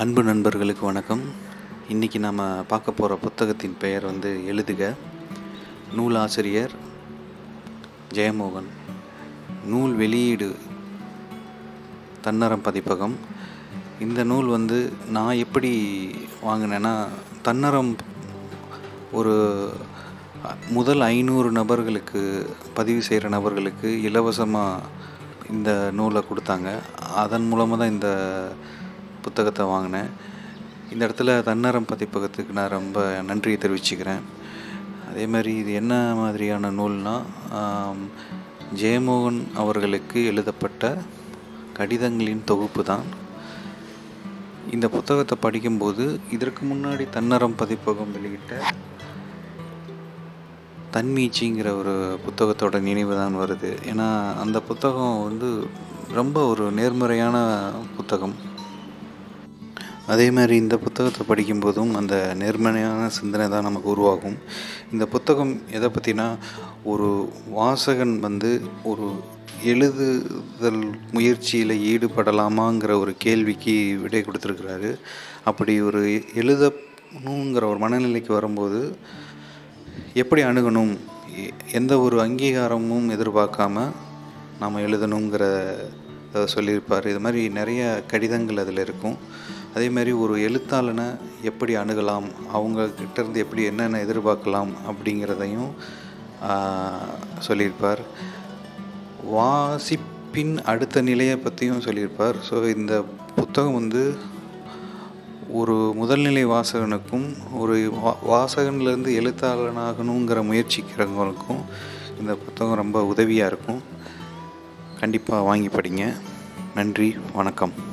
அன்பு நண்பர்களுக்கு வணக்கம். இன்றைக்கி நாம் பார்க்க போகிற புத்தகத்தின் பெயர் வந்து எழுதுக. நூலாசிரியர் ஜெயமோகன். நூல் வெளியீடு தன்னரம் பதிப்பகம். இந்த நூல் வந்து நான் எப்படி வாங்கினேன்னா தன்னரம் ஒரு முதல் ஐநூறு நபர்களுக்கு பதிவு செய்கிற நபர்களுக்கு இலவசமாக இந்த நூலை கொடுத்தாங்க. அதன் மூலமாக தான் இந்த புத்தகத்தை வாங்கினேன். இந்த இடத்துல தன்னரம் பதிப்பகத்துக்கு நான் ரொம்ப நன்றியை தெரிவிச்சுக்கிறேன். அதே மாதிரி இது என்ன மாதிரியான நூல்னால் ஜெயமோகன் அவர்களுக்கு எழுதப்பட்ட கடிதங்களின் தொகுப்பு தான். இந்த புத்தகத்தை படிக்கும்போது இதற்கு முன்னாடி தன்னரம் பதிப்பகம் வெளியிட்ட தன்மீச்சிங்கிற ஒரு புத்தகத்தோட நினைவு தான் வருது. ஏன்னா அந்த புத்தகம் வந்து ரொம்ப ஒரு நேர்மறையான புத்தகம். அதே மாதிரி இந்த புத்தகத்தை படிக்கும்போதும் அந்த நேர்மறையான சிந்தனை தான் நமக்கு உருவாகும். இந்த புத்தகம் எதை பற்றினா ஒரு வாசகன் வந்து ஒரு எழுதுதல் முயற்சியில் ஈடுபடலாமாங்கிற ஒரு கேள்விக்கு விடை கொடுத்துருக்கிறாரு. அப்படி ஒரு எழுதணுங்கிற ஒரு மனநிலைக்கு வரும்போது எப்படி அணுகணும்? எ- எந்த ஒரு அங்கீகாரமும் எதிர்பார்க்காம நாம் எழுதணுங்கிற சொல்லியிருப்பார். இது மாதிரி நிறைய கடிதங்கள் அதில் இருக்கும். அதே மாதிரி ஒரு எழுத்தாளனை எப்படி அணுகலாம் அவங்கக்கிட்டேருந்து இருந்து எப்படி என்னென்ன எதிர்பார்க்கலாம் அப்படிங்கிறதையும் சொல்லியிருப்பார். வாசிப்பின் அடுத்த நிலையை பற்றியும் சொல்லியிருப்பார். ஸோ இந்த புத்தகம் வந்து ஒரு முதல்நிலை வாசகனுக்கும் ஒரு வா வாசகன்லேருந்து எழுத்தாளனாகணுங்கிற முயற்சிக்கிறவங்களுக்கும் இந்த புத்தகம் ரொம்ப உதவியாக இருக்கும். கண்டிப்பாக வாங்கி படிங்க. நன்றி வணக்கம்.